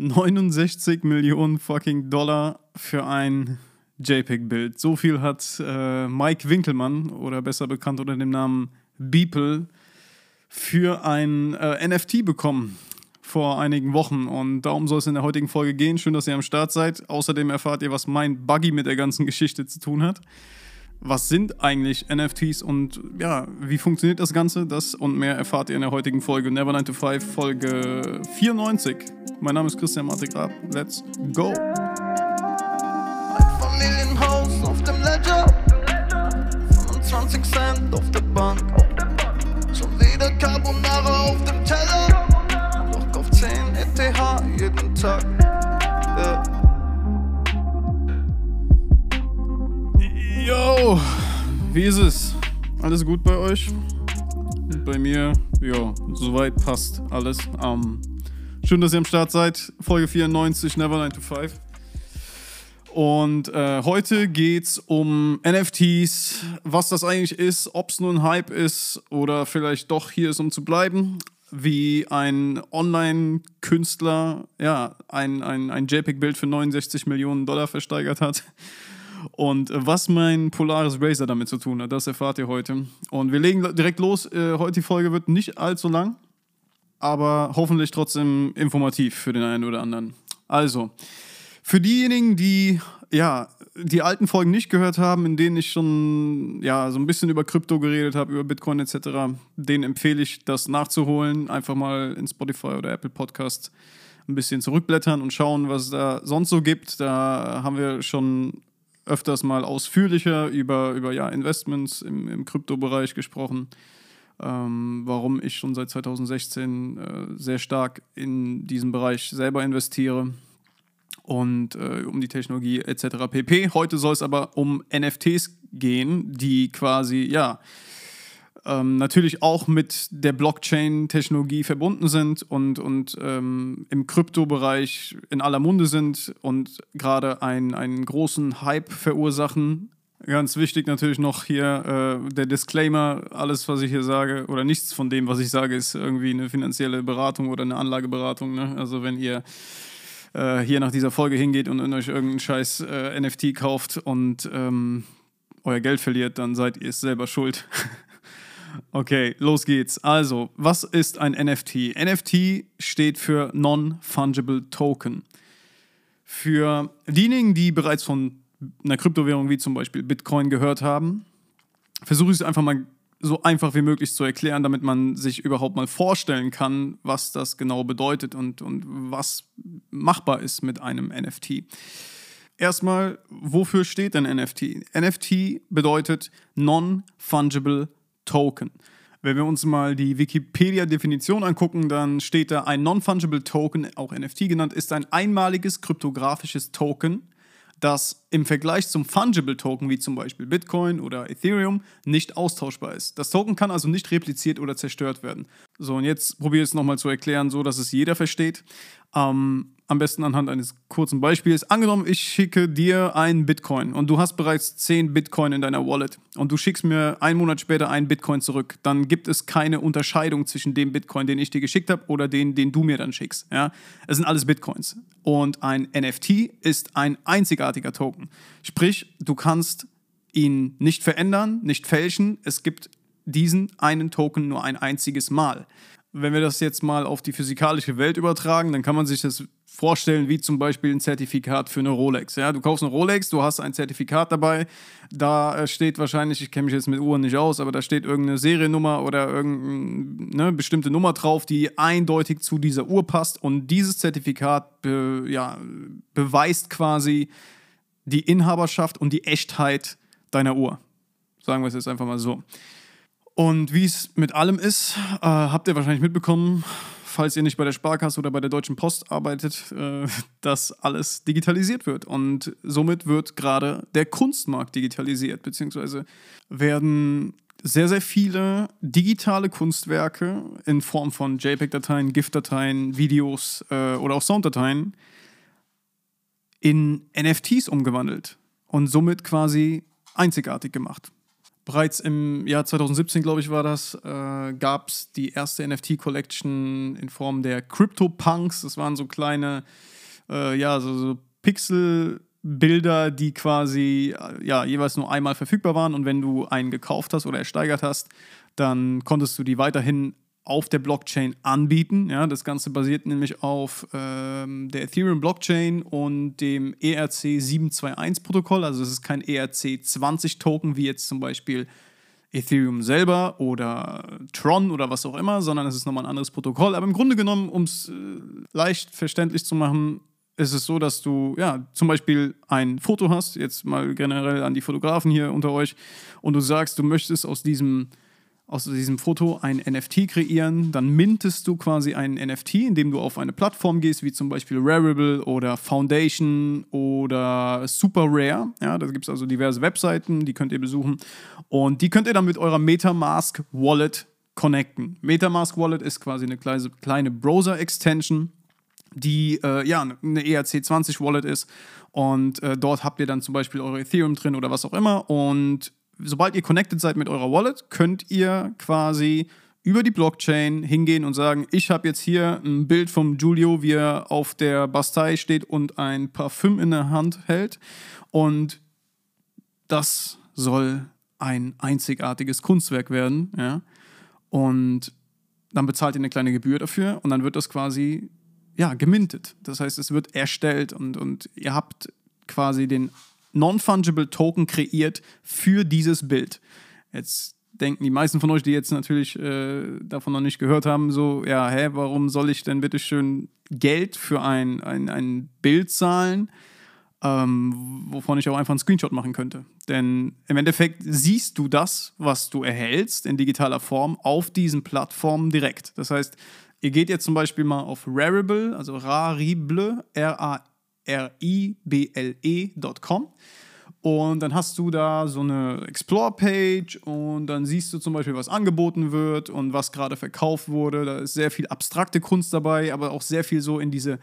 69 Millionen fucking Dollar für ein JPEG-Bild. So viel hat äh, Mike Winkelmann oder besser bekannt unter dem Namen Beeple für ein äh, NFT bekommen vor einigen Wochen. Und darum soll es in der heutigen Folge gehen. Schön, dass ihr am Start seid. Außerdem erfahrt ihr, was mein Buggy mit der ganzen Geschichte zu tun hat. Was sind eigentlich NFTs und ja, wie funktioniert das Ganze? Das und mehr erfahrt ihr in der heutigen Folge Never 9 to 5, Folge 94. Mein Name ist Christian Martigrab. Let's go! Ein Familienhaus auf dem Ledger. 25 Cent auf der Bank. Schon wieder Carbonara auf dem Teller. Doch auf 10 ETH jeden Tag. Yeah. Yo, wie ist es? Alles gut bei euch? Bei mir, ja, soweit passt alles. Ähm, schön, dass ihr am Start seid. Folge 94, Never 9 to 5. Und äh, heute geht's um NFTs, was das eigentlich ist, ob es nur ein Hype ist oder vielleicht doch hier ist, um zu bleiben. Wie ein Online-Künstler ja, ein, ein, ein JPEG-Bild für 69 Millionen Dollar versteigert hat. Und äh, was mein Polaris Razer damit zu tun hat, das erfahrt ihr heute. Und wir legen direkt los. Äh, heute die Folge wird nicht allzu lang, aber hoffentlich trotzdem informativ für den einen oder anderen. Also, für diejenigen, die ja die alten Folgen nicht gehört haben, in denen ich schon ja so ein bisschen über Krypto geredet habe, über Bitcoin etc., denen empfehle ich, das nachzuholen. Einfach mal in Spotify oder Apple Podcast ein bisschen zurückblättern und schauen, was es da sonst so gibt. Da haben wir schon öfters mal ausführlicher über, über ja, Investments im, im Kryptobereich gesprochen. Ähm, warum ich schon seit 2016 äh, sehr stark in diesen Bereich selber investiere und äh, um die Technologie etc. pp. Heute soll es aber um NFTs gehen, die quasi, ja, ähm, natürlich auch mit der Blockchain-Technologie verbunden sind und, und ähm, im Kryptobereich in aller Munde sind und gerade ein, einen großen Hype verursachen. Ganz wichtig natürlich noch hier äh, der Disclaimer, alles, was ich hier sage, oder nichts von dem, was ich sage, ist irgendwie eine finanzielle Beratung oder eine Anlageberatung. Ne? Also wenn ihr äh, hier nach dieser Folge hingeht und euch irgendeinen scheiß äh, NFT kauft und ähm, euer Geld verliert, dann seid ihr es selber schuld. okay, los geht's. Also, was ist ein NFT? NFT steht für Non-Fungible Token. Für diejenigen, die bereits von einer Kryptowährung wie zum Beispiel Bitcoin gehört haben, versuche ich es einfach mal so einfach wie möglich zu erklären, damit man sich überhaupt mal vorstellen kann, was das genau bedeutet und, und was machbar ist mit einem NFT. Erstmal, wofür steht ein NFT? NFT bedeutet Non-Fungible Token. Wenn wir uns mal die Wikipedia-Definition angucken, dann steht da, ein Non-Fungible Token, auch NFT genannt, ist ein einmaliges kryptografisches Token, das im Vergleich zum Fungible Token, wie zum Beispiel Bitcoin oder Ethereum, nicht austauschbar ist. Das Token kann also nicht repliziert oder zerstört werden. So, und jetzt probiere ich es nochmal zu erklären, so dass es jeder versteht. Ähm, am besten anhand eines kurzen Beispiels. Angenommen, ich schicke dir einen Bitcoin und du hast bereits 10 Bitcoin in deiner Wallet und du schickst mir einen Monat später einen Bitcoin zurück. Dann gibt es keine Unterscheidung zwischen dem Bitcoin, den ich dir geschickt habe oder den, den du mir dann schickst. Ja? Es sind alles Bitcoins. Und ein NFT ist ein einzigartiger Token. Sprich, du kannst ihn nicht verändern, nicht fälschen. Es gibt diesen einen Token nur ein einziges Mal wenn wir das jetzt mal auf die physikalische Welt übertragen, dann kann man sich das vorstellen wie zum Beispiel ein Zertifikat für eine Rolex. Ja, du kaufst eine Rolex, du hast ein Zertifikat dabei, da äh, steht wahrscheinlich, ich kenne mich jetzt mit Uhren nicht aus, aber da steht irgendeine Seriennummer oder irgendeine ne, bestimmte Nummer drauf, die eindeutig zu dieser Uhr passt und dieses Zertifikat be, ja, beweist quasi die Inhaberschaft und die Echtheit deiner Uhr. Sagen wir es jetzt einfach mal so. Und wie es mit allem ist, äh, habt ihr wahrscheinlich mitbekommen, falls ihr nicht bei der Sparkasse oder bei der Deutschen Post arbeitet, äh, dass alles digitalisiert wird. Und somit wird gerade der Kunstmarkt digitalisiert, beziehungsweise werden sehr, sehr viele digitale Kunstwerke in Form von JPEG-Dateien, GIF-Dateien, Videos äh, oder auch Sounddateien in NFTs umgewandelt und somit quasi einzigartig gemacht. Bereits im Jahr 2017, glaube ich, war das, äh, gab es die erste NFT-Collection in Form der CryptoPunks. Das waren so kleine, äh, ja, so, so Pixel-Bilder, die quasi äh, ja, jeweils nur einmal verfügbar waren. Und wenn du einen gekauft hast oder ersteigert hast, dann konntest du die weiterhin auf der Blockchain anbieten. Ja, das Ganze basiert nämlich auf ähm, der Ethereum Blockchain und dem ERC 721 Protokoll. Also es ist kein ERC 20 Token wie jetzt zum Beispiel Ethereum selber oder Tron oder was auch immer, sondern es ist nochmal ein anderes Protokoll. Aber im Grunde genommen, um es äh, leicht verständlich zu machen, ist es so, dass du ja zum Beispiel ein Foto hast, jetzt mal generell an die Fotografen hier unter euch, und du sagst, du möchtest aus diesem aus diesem Foto ein NFT kreieren, dann mintest du quasi einen NFT, indem du auf eine Plattform gehst, wie zum Beispiel Rarible oder Foundation oder Super Rare. Ja, da gibt es also diverse Webseiten, die könnt ihr besuchen. Und die könnt ihr dann mit eurer Metamask Wallet connecten. Metamask Wallet ist quasi eine kleine, kleine Browser-Extension, die äh, ja eine ERC20 Wallet ist. Und äh, dort habt ihr dann zum Beispiel eure Ethereum drin oder was auch immer. Und sobald ihr connected seid mit eurer Wallet, könnt ihr quasi über die Blockchain hingehen und sagen, ich habe jetzt hier ein Bild vom Giulio, wie er auf der Bastei steht und ein Parfüm in der Hand hält. Und das soll ein einzigartiges Kunstwerk werden. Ja? Und dann bezahlt ihr eine kleine Gebühr dafür und dann wird das quasi ja, gemintet. Das heißt, es wird erstellt und, und ihr habt quasi den Non-Fungible Token kreiert für dieses Bild. Jetzt denken die meisten von euch, die jetzt natürlich äh, davon noch nicht gehört haben, so, ja, hä, warum soll ich denn bitte schön Geld für ein, ein, ein Bild zahlen, ähm, wovon ich auch einfach einen Screenshot machen könnte? Denn im Endeffekt siehst du das, was du erhältst in digitaler Form auf diesen Plattformen direkt. Das heißt, ihr geht jetzt zum Beispiel mal auf Rarible, also Rarible, R-A R-I-B-L-E.com. Und dann hast du da so eine Explore-Page und dann siehst du zum Beispiel, was angeboten wird und was gerade verkauft wurde. Da ist sehr viel abstrakte Kunst dabei, aber auch sehr viel so in diese,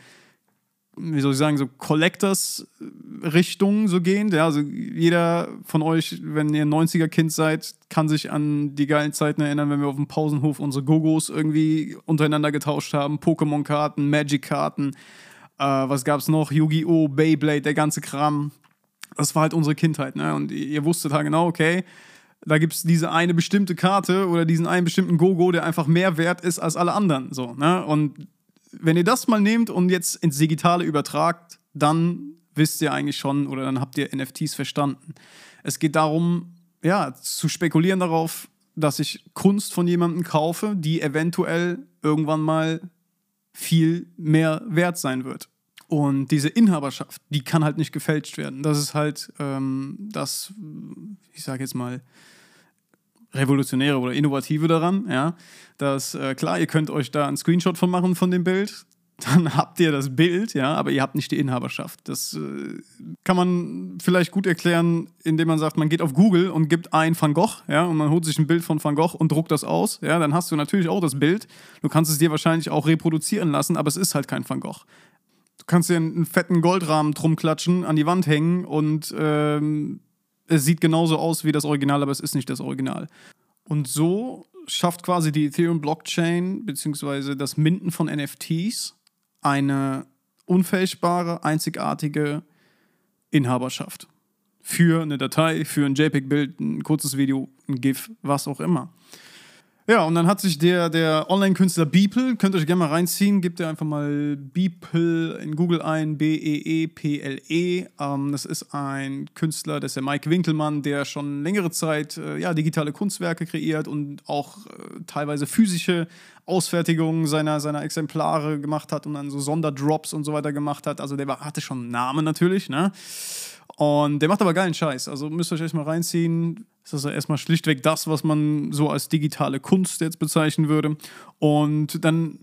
wie soll ich sagen, so Collectors-Richtung so gehend. Ja, also jeder von euch, wenn ihr ein 90er-Kind seid, kann sich an die geilen Zeiten erinnern, wenn wir auf dem Pausenhof unsere Gogos irgendwie untereinander getauscht haben. Pokémon-Karten, Magic-Karten äh, was gab's noch? Yu-Gi-Oh!, Beyblade, der ganze Kram. Das war halt unsere Kindheit, ne? Und ihr wusstet halt genau, okay, da gibt es diese eine bestimmte Karte oder diesen einen bestimmten Gogo, der einfach mehr wert ist als alle anderen. So, ne? Und wenn ihr das mal nehmt und jetzt ins Digitale übertragt, dann wisst ihr eigentlich schon oder dann habt ihr NFTs verstanden. Es geht darum, ja, zu spekulieren darauf, dass ich Kunst von jemandem kaufe, die eventuell irgendwann mal viel mehr wert sein wird. Und diese Inhaberschaft, die kann halt nicht gefälscht werden. Das ist halt ähm, das, ich sage jetzt mal, revolutionäre oder innovative daran, ja, dass äh, klar, ihr könnt euch da einen Screenshot von machen von dem Bild, dann habt ihr das Bild, ja, aber ihr habt nicht die Inhaberschaft. Das äh, kann man vielleicht gut erklären, indem man sagt, man geht auf Google und gibt ein Van Gogh, ja, und man holt sich ein Bild von Van Gogh und druckt das aus, ja, dann hast du natürlich auch das Bild. Du kannst es dir wahrscheinlich auch reproduzieren lassen, aber es ist halt kein Van Gogh. Du kannst dir einen fetten Goldrahmen drum klatschen, an die Wand hängen und ähm, es sieht genauso aus wie das Original, aber es ist nicht das Original. Und so schafft quasi die Ethereum Blockchain beziehungsweise das Minden von NFTs eine unfälschbare, einzigartige Inhaberschaft. Für eine Datei, für ein JPEG-Bild, ein kurzes Video, ein GIF, was auch immer. Ja, und dann hat sich der, der Online-Künstler Beeple, könnt ihr euch gerne mal reinziehen, gebt ihr einfach mal Beeple in Google ein, B-E-E-P-L-E. -E. Ähm, das ist ein Künstler, das ist der Mike Winkelmann, der schon längere Zeit äh, ja, digitale Kunstwerke kreiert und auch äh, teilweise physische Ausfertigungen seiner, seiner Exemplare gemacht hat und dann so Sonderdrops und so weiter gemacht hat. Also der war, hatte schon einen Namen natürlich, ne? Und der macht aber geilen Scheiß. Also müsst ihr euch erstmal reinziehen. Das ist also erstmal schlichtweg das, was man so als digitale Kunst jetzt bezeichnen würde. Und dann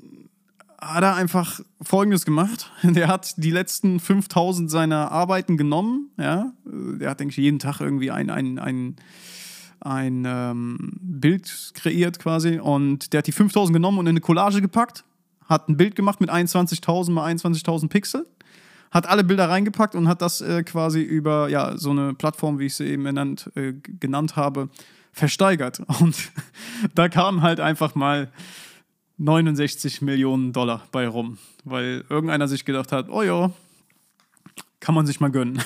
hat er einfach Folgendes gemacht. Der hat die letzten 5000 seiner Arbeiten genommen. Ja? Der hat, denke ich, jeden Tag irgendwie ein, ein, ein, ein ähm, Bild kreiert quasi. Und der hat die 5000 genommen und in eine Collage gepackt. Hat ein Bild gemacht mit 21.000 mal 21.000 Pixel hat alle Bilder reingepackt und hat das äh, quasi über ja, so eine Plattform, wie ich sie eben genannt, äh, genannt habe, versteigert. Und da kamen halt einfach mal 69 Millionen Dollar bei rum, weil irgendeiner sich gedacht hat, oh ja, kann man sich mal gönnen.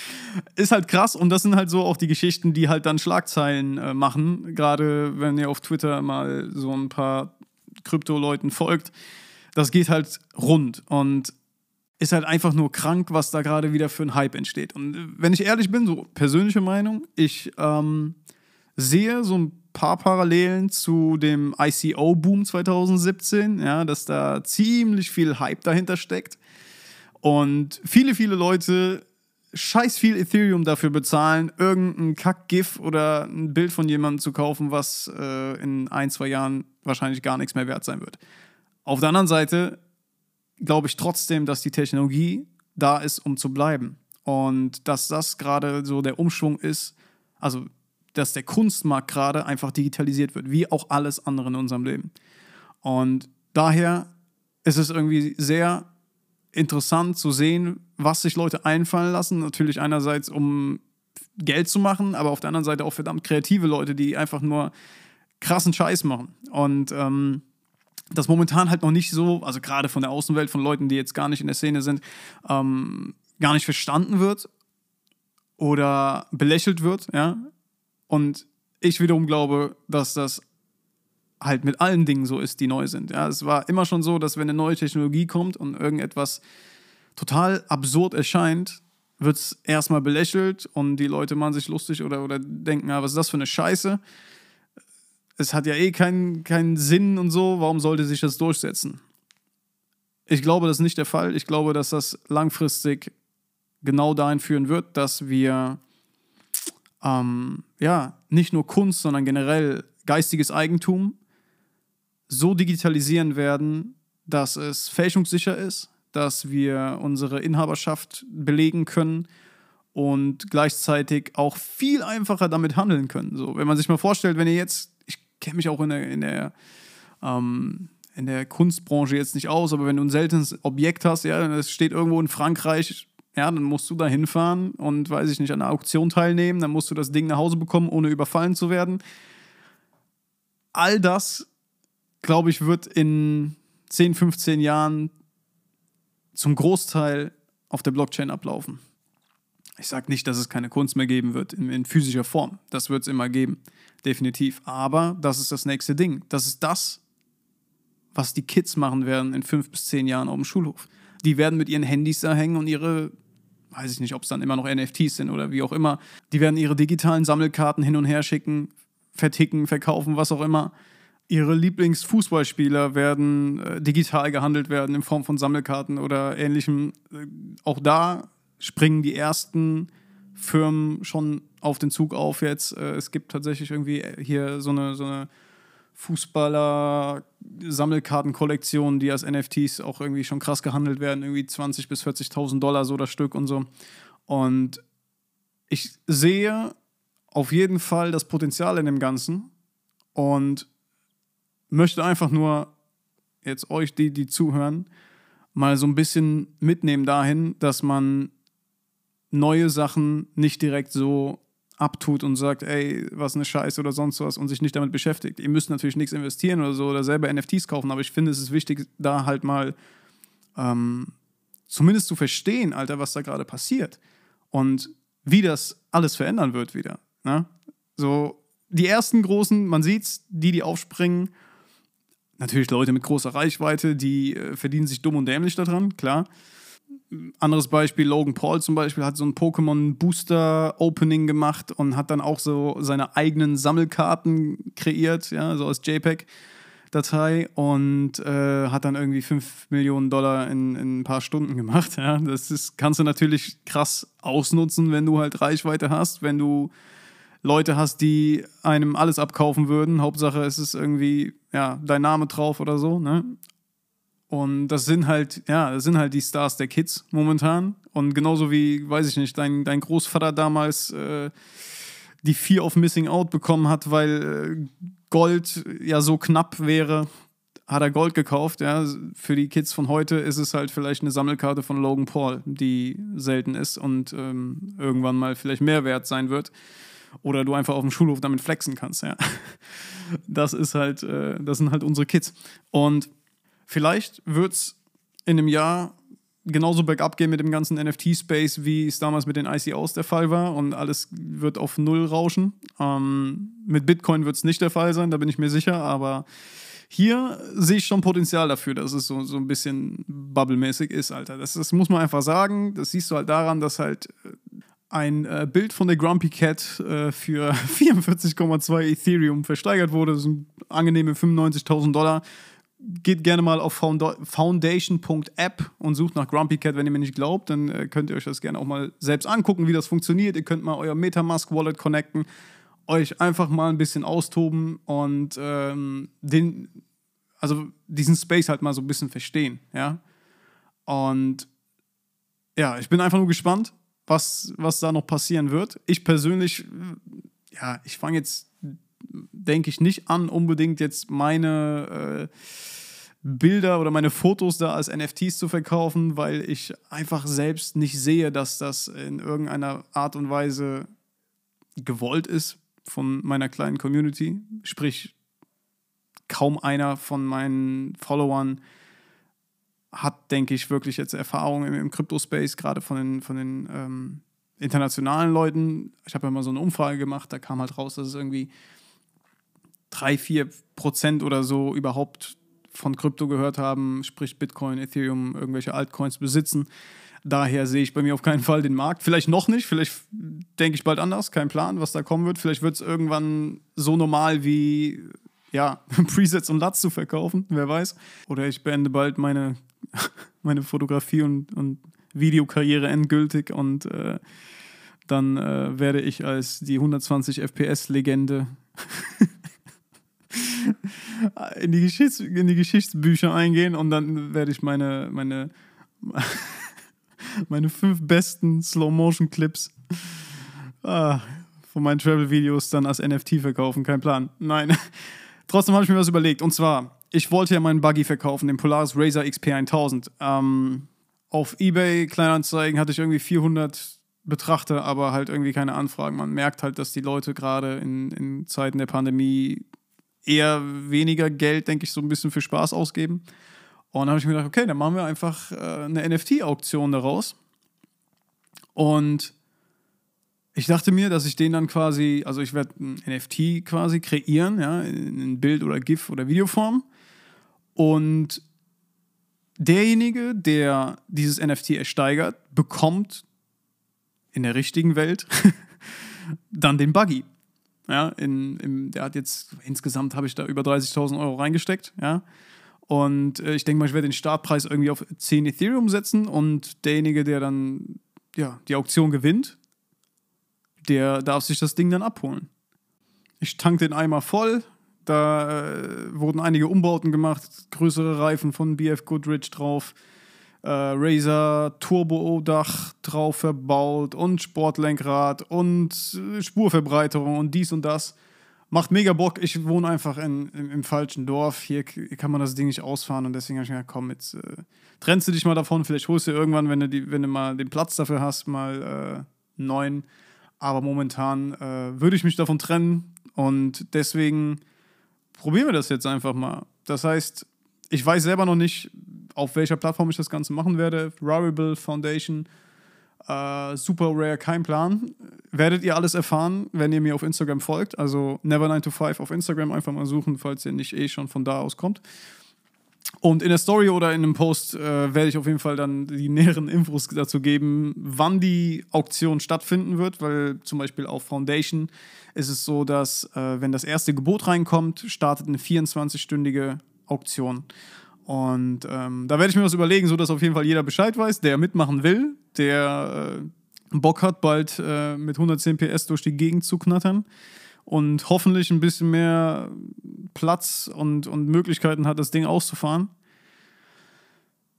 ist halt krass und das sind halt so auch die Geschichten, die halt dann Schlagzeilen äh, machen. Gerade wenn ihr auf Twitter mal so ein paar Krypto-Leuten folgt, das geht halt rund und ist halt einfach nur krank, was da gerade wieder für ein Hype entsteht. Und wenn ich ehrlich bin, so persönliche Meinung, ich ähm, sehe so ein paar Parallelen zu dem ICO-Boom 2017, ja, dass da ziemlich viel Hype dahinter steckt. Und viele, viele Leute scheiß viel Ethereum dafür bezahlen, irgendein Kack-GIF oder ein Bild von jemandem zu kaufen, was äh, in ein, zwei Jahren wahrscheinlich gar nichts mehr wert sein wird. Auf der anderen Seite glaube ich trotzdem, dass die Technologie da ist, um zu bleiben. Und dass das gerade so der Umschwung ist, also dass der Kunstmarkt gerade einfach digitalisiert wird, wie auch alles andere in unserem Leben. Und daher ist es irgendwie sehr interessant zu sehen, was sich Leute einfallen lassen. Natürlich einerseits, um Geld zu machen, aber auf der anderen Seite auch verdammt kreative Leute, die einfach nur krassen Scheiß machen. Und ähm, das momentan halt noch nicht so, also gerade von der Außenwelt, von Leuten, die jetzt gar nicht in der Szene sind, ähm, gar nicht verstanden wird oder belächelt wird, ja. Und ich wiederum glaube, dass das halt mit allen Dingen so ist, die neu sind. Ja, es war immer schon so, dass wenn eine neue Technologie kommt und irgendetwas total absurd erscheint, wird es erstmal belächelt und die Leute machen sich lustig oder, oder denken, ah, was ist das für eine Scheiße? Es hat ja eh keinen, keinen Sinn und so, warum sollte sich das durchsetzen? Ich glaube, das ist nicht der Fall. Ich glaube, dass das langfristig genau dahin führen wird, dass wir ähm, ja nicht nur Kunst, sondern generell geistiges Eigentum so digitalisieren werden, dass es fälschungssicher ist, dass wir unsere Inhaberschaft belegen können und gleichzeitig auch viel einfacher damit handeln können. So, wenn man sich mal vorstellt, wenn ihr jetzt, kenne mich auch in der, in der ähm, in der Kunstbranche jetzt nicht aus, aber wenn du ein seltenes Objekt hast, ja, das steht irgendwo in Frankreich, ja, dann musst du da hinfahren und, weiß ich nicht, an einer Auktion teilnehmen, dann musst du das Ding nach Hause bekommen, ohne überfallen zu werden. All das glaube ich, wird in 10, 15 Jahren zum Großteil auf der Blockchain ablaufen. Ich sage nicht, dass es keine Kunst mehr geben wird in, in physischer Form. Das wird es immer geben, definitiv. Aber das ist das nächste Ding. Das ist das, was die Kids machen werden in fünf bis zehn Jahren auf dem Schulhof. Die werden mit ihren Handys da hängen und ihre, weiß ich nicht, ob es dann immer noch NFTs sind oder wie auch immer, die werden ihre digitalen Sammelkarten hin und her schicken, verticken, verkaufen, was auch immer. Ihre Lieblingsfußballspieler werden äh, digital gehandelt werden in Form von Sammelkarten oder ähnlichem. Äh, auch da springen die ersten Firmen schon auf den Zug auf jetzt. Äh, es gibt tatsächlich irgendwie hier so eine, so eine Fußballer-Sammelkartenkollektion, die als NFTs auch irgendwie schon krass gehandelt werden, irgendwie 20.000 bis 40.000 Dollar so das Stück und so. Und ich sehe auf jeden Fall das Potenzial in dem Ganzen und möchte einfach nur jetzt euch, die, die zuhören, mal so ein bisschen mitnehmen dahin, dass man neue Sachen nicht direkt so abtut und sagt, ey, was eine Scheiße oder sonst was und sich nicht damit beschäftigt. Ihr müsst natürlich nichts investieren oder so oder selber NFTs kaufen, aber ich finde, es ist wichtig, da halt mal ähm, zumindest zu verstehen, Alter, was da gerade passiert und wie das alles verändern wird wieder. Ne? So, die ersten großen, man sieht's, die, die aufspringen, natürlich Leute mit großer Reichweite, die äh, verdienen sich dumm und dämlich daran, klar. Anderes Beispiel, Logan Paul zum Beispiel hat so ein Pokémon Booster Opening gemacht und hat dann auch so seine eigenen Sammelkarten kreiert, ja, so als JPEG-Datei und äh, hat dann irgendwie 5 Millionen Dollar in, in, ein paar Stunden gemacht. Ja. Das ist, kannst du natürlich krass ausnutzen, wenn du halt Reichweite hast, wenn du Leute hast, die einem alles abkaufen würden. Hauptsache es ist irgendwie, ja, dein Name drauf oder so, ne? Und das sind halt, ja, das sind halt die Stars der Kids momentan. Und genauso wie, weiß ich nicht, dein, dein Großvater damals äh, die Fear of Missing Out bekommen hat, weil äh, Gold ja so knapp wäre, hat er Gold gekauft. Ja. Für die Kids von heute ist es halt vielleicht eine Sammelkarte von Logan Paul, die selten ist und ähm, irgendwann mal vielleicht mehr wert sein wird. Oder du einfach auf dem Schulhof damit flexen kannst, ja. Das ist halt, äh, das sind halt unsere Kids. Und vielleicht wird es in einem Jahr genauso bergab gehen mit dem ganzen NFT-Space, wie es damals mit den ICOs der Fall war und alles wird auf Null rauschen. Ähm, mit Bitcoin wird es nicht der Fall sein, da bin ich mir sicher, aber hier sehe ich schon Potenzial dafür, dass es so, so ein bisschen bubblemäßig ist, Alter. Das, das muss man einfach sagen. Das siehst du halt daran, dass halt äh, ein äh, Bild von der Grumpy Cat äh, für 44,2 Ethereum versteigert wurde. Das sind angenehme 95.000 Dollar geht gerne mal auf foundation.app und sucht nach Grumpy Cat, wenn ihr mir nicht glaubt. Dann äh, könnt ihr euch das gerne auch mal selbst angucken, wie das funktioniert. Ihr könnt mal euer Metamask Wallet connecten, euch einfach mal ein bisschen austoben und ähm, den, also diesen Space halt mal so ein bisschen verstehen, ja. Und ja, ich bin einfach nur gespannt, was, was da noch passieren wird. Ich persönlich, ja, ich fange jetzt denke ich nicht an, unbedingt jetzt meine äh, Bilder oder meine Fotos da als NFTs zu verkaufen, weil ich einfach selbst nicht sehe, dass das in irgendeiner Art und Weise gewollt ist von meiner kleinen Community. Sprich, kaum einer von meinen Followern hat, denke ich, wirklich jetzt Erfahrung im, im Crypto-Space, gerade von den, von den ähm, internationalen Leuten. Ich habe ja mal so eine Umfrage gemacht, da kam halt raus, dass es irgendwie 3, 4 Prozent oder so überhaupt von Krypto gehört haben, sprich Bitcoin, Ethereum, irgendwelche Altcoins besitzen. Daher sehe ich bei mir auf keinen Fall den Markt. Vielleicht noch nicht, vielleicht denke ich bald anders, kein Plan, was da kommen wird. Vielleicht wird es irgendwann so normal wie ja, Presets und LUTs zu verkaufen, wer weiß. Oder ich beende bald meine, meine Fotografie- und, und Videokarriere endgültig und äh, dann äh, werde ich als die 120 FPS-Legende in die, Geschichts-, in die Geschichtsbücher eingehen und dann werde ich meine, meine, meine fünf besten Slow-Motion-Clips ah, von meinen Travel-Videos dann als NFT verkaufen. Kein Plan. Nein. Trotzdem habe ich mir was überlegt. Und zwar, ich wollte ja meinen Buggy verkaufen, den Polaris Razer XP 1000. Ähm, auf eBay Kleinanzeigen hatte ich irgendwie 400 Betrachter, aber halt irgendwie keine Anfragen. Man merkt halt, dass die Leute gerade in, in Zeiten der Pandemie eher weniger Geld, denke ich, so ein bisschen für Spaß ausgeben. Und dann habe ich mir gedacht, okay, dann machen wir einfach äh, eine NFT-Auktion daraus. Und ich dachte mir, dass ich den dann quasi, also ich werde ein NFT quasi kreieren, ja, in Bild- oder GIF- oder Videoform. Und derjenige, der dieses NFT ersteigert, bekommt in der richtigen Welt dann den Buggy. Ja, in, in, der hat jetzt, insgesamt habe ich da über 30.000 Euro reingesteckt, ja. Und äh, ich denke mal, ich werde den Startpreis irgendwie auf 10 Ethereum setzen und derjenige, der dann ja, die Auktion gewinnt, der darf sich das Ding dann abholen. Ich tank den Eimer voll, da äh, wurden einige Umbauten gemacht, größere Reifen von BF Goodrich drauf, äh, Razer Turbo-Dach drauf verbaut und Sportlenkrad und äh, Spurverbreiterung und dies und das. Macht mega Bock. Ich wohne einfach in, im, im, falschen Dorf. Hier kann man das Ding nicht ausfahren und deswegen habe ich gedacht, komm, jetzt äh, trennst du dich mal davon. Vielleicht holst du irgendwann, wenn du, die, wenn du mal den Platz dafür hast, mal äh, neuen. Aber momentan äh, würde ich mich davon trennen und deswegen probieren wir das jetzt einfach mal. Das heißt, ich weiß selber noch nicht, auf welcher Plattform ich das Ganze machen werde. Rarible Foundation, äh, Super Rare, kein Plan. Werdet ihr alles erfahren, wenn ihr mir auf Instagram folgt. Also Never9to5 auf Instagram einfach mal suchen, falls ihr nicht eh schon von da aus kommt. Und in der Story oder in einem Post äh, werde ich auf jeden Fall dann die näheren Infos dazu geben, wann die Auktion stattfinden wird, weil zum Beispiel auf Foundation ist es so, dass äh, wenn das erste Gebot reinkommt, startet eine 24-stündige Auktion. Und ähm, da werde ich mir was überlegen, sodass auf jeden Fall jeder Bescheid weiß, der mitmachen will, der äh, Bock hat, bald äh, mit 110 PS durch die Gegend zu knattern und hoffentlich ein bisschen mehr Platz und, und Möglichkeiten hat, das Ding auszufahren.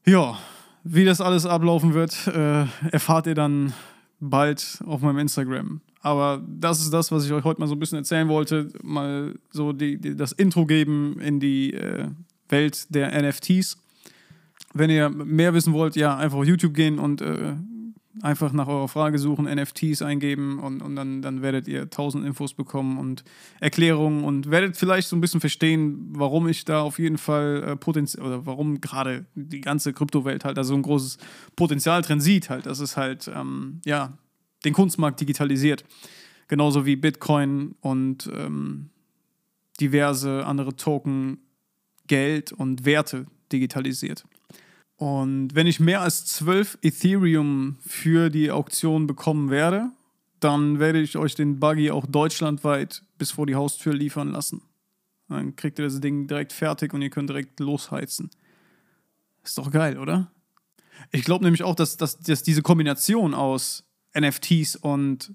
Ja, wie das alles ablaufen wird, äh, erfahrt ihr dann bald auf meinem Instagram. Aber das ist das, was ich euch heute mal so ein bisschen erzählen wollte. Mal so die, die das Intro geben in die äh, Welt der NFTs. Wenn ihr mehr wissen wollt, ja, einfach auf YouTube gehen und äh, Einfach nach eurer Frage suchen, NFTs eingeben und, und dann, dann werdet ihr tausend Infos bekommen und Erklärungen und werdet vielleicht so ein bisschen verstehen, warum ich da auf jeden Fall äh, Potenzial oder warum gerade die ganze Kryptowelt halt da so ein großes Potenzial drin sieht, halt, dass es halt, ähm, ja, den Kunstmarkt digitalisiert. Genauso wie Bitcoin und ähm, diverse andere Token, Geld und Werte digitalisiert. Und wenn ich mehr als 12 Ethereum für die Auktion bekommen werde, dann werde ich euch den Buggy auch deutschlandweit bis vor die Haustür liefern lassen. Dann kriegt ihr das Ding direkt fertig und ihr könnt direkt losheizen. Ist doch geil, oder? Ich glaube nämlich auch, dass, dass, dass diese Kombination aus NFTs und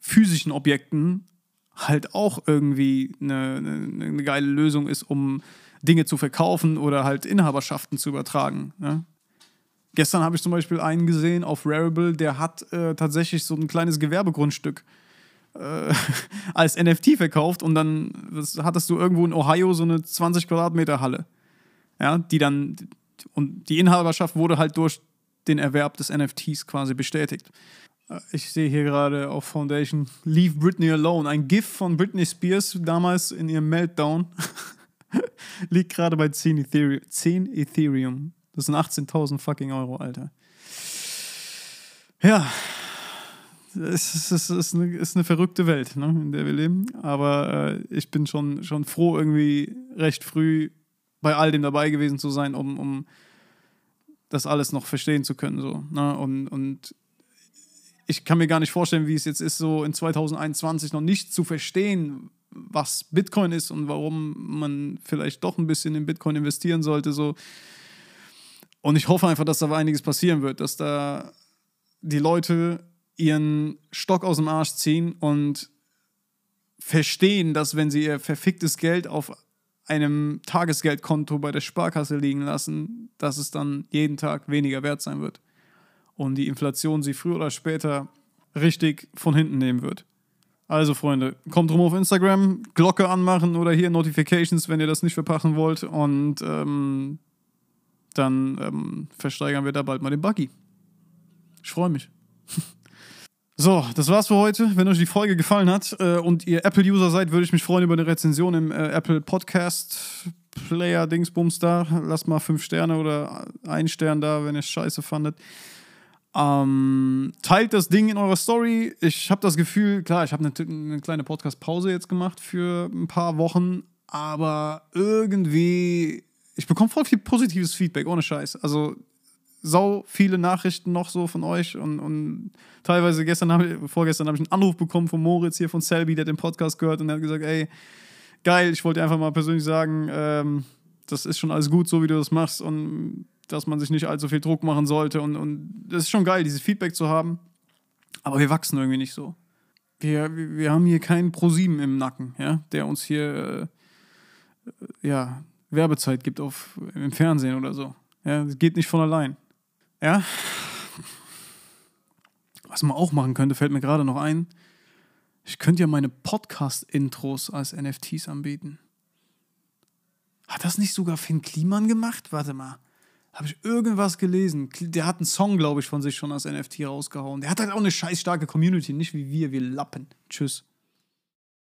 physischen Objekten halt auch irgendwie eine, eine, eine geile Lösung ist, um Dinge zu verkaufen oder halt Inhaberschaften zu übertragen. Ne? Gestern habe ich zum Beispiel einen gesehen auf Rarible, der hat äh, tatsächlich so ein kleines Gewerbegrundstück äh, als NFT verkauft und dann hattest du irgendwo in Ohio so eine 20 Quadratmeter Halle. Ja, die dann, und die Inhaberschaft wurde halt durch den Erwerb des NFTs quasi bestätigt. Äh, ich sehe hier gerade auf Foundation Leave Britney Alone, ein GIF von Britney Spears damals in ihrem Meltdown. Liegt gerade bei 10 Ethereum. 10 Ethereum. Das sind 18.000 fucking Euro, Alter. Ja, es ist, es ist, eine, ist eine verrückte Welt, ne, in der wir leben. Aber äh, ich bin schon, schon froh, irgendwie recht früh bei all dem dabei gewesen zu sein, um, um das alles noch verstehen zu können. So, ne? und, und ich kann mir gar nicht vorstellen, wie es jetzt ist, so in 2021 noch nicht zu verstehen, was Bitcoin ist und warum man vielleicht doch ein bisschen in Bitcoin investieren sollte. So. Und ich hoffe einfach, dass da einiges passieren wird, dass da die Leute ihren Stock aus dem Arsch ziehen und verstehen, dass wenn sie ihr verficktes Geld auf einem Tagesgeldkonto bei der Sparkasse liegen lassen, dass es dann jeden Tag weniger wert sein wird. Und die Inflation sie früher oder später richtig von hinten nehmen wird. Also, Freunde, kommt rum auf Instagram, Glocke anmachen oder hier Notifications, wenn ihr das nicht verpassen wollt. Und ähm, dann ähm, versteigern wir da bald mal den Buggy. Ich freue mich. So, das war's für heute. Wenn euch die Folge gefallen hat äh, und ihr Apple-User seid, würde ich mich freuen über eine Rezension im äh, Apple Podcast Player Dingsbums da. Lasst mal fünf Sterne oder einen Stern da, wenn ihr es scheiße fandet. Ähm, teilt das Ding in eurer Story. Ich habe das Gefühl, klar, ich habe eine, eine kleine Podcast-Pause jetzt gemacht für ein paar Wochen, aber irgendwie, ich bekomme voll viel positives Feedback, ohne Scheiß. Also sau viele Nachrichten noch so von euch und, und teilweise gestern, hab vorgestern habe ich einen Anruf bekommen von Moritz hier von Selby, der den Podcast gehört und der hat gesagt, ey, geil, ich wollte einfach mal persönlich sagen, ähm, das ist schon alles gut, so wie du das machst und dass man sich nicht allzu viel Druck machen sollte. Und, und das ist schon geil, dieses Feedback zu haben. Aber wir wachsen irgendwie nicht so. Wir, wir haben hier keinen ProSieben im Nacken, ja, der uns hier äh, ja, Werbezeit gibt auf, im Fernsehen oder so. Ja, das geht nicht von allein. Ja. Was man auch machen könnte, fällt mir gerade noch ein. Ich könnte ja meine Podcast-Intros als NFTs anbieten. Hat das nicht sogar Finn Kliman gemacht? Warte mal habe ich irgendwas gelesen. Der hat einen Song, glaube ich, von sich schon als NFT rausgehauen. Der hat halt auch eine scheiß starke Community, nicht wie wir, wir Lappen. Tschüss.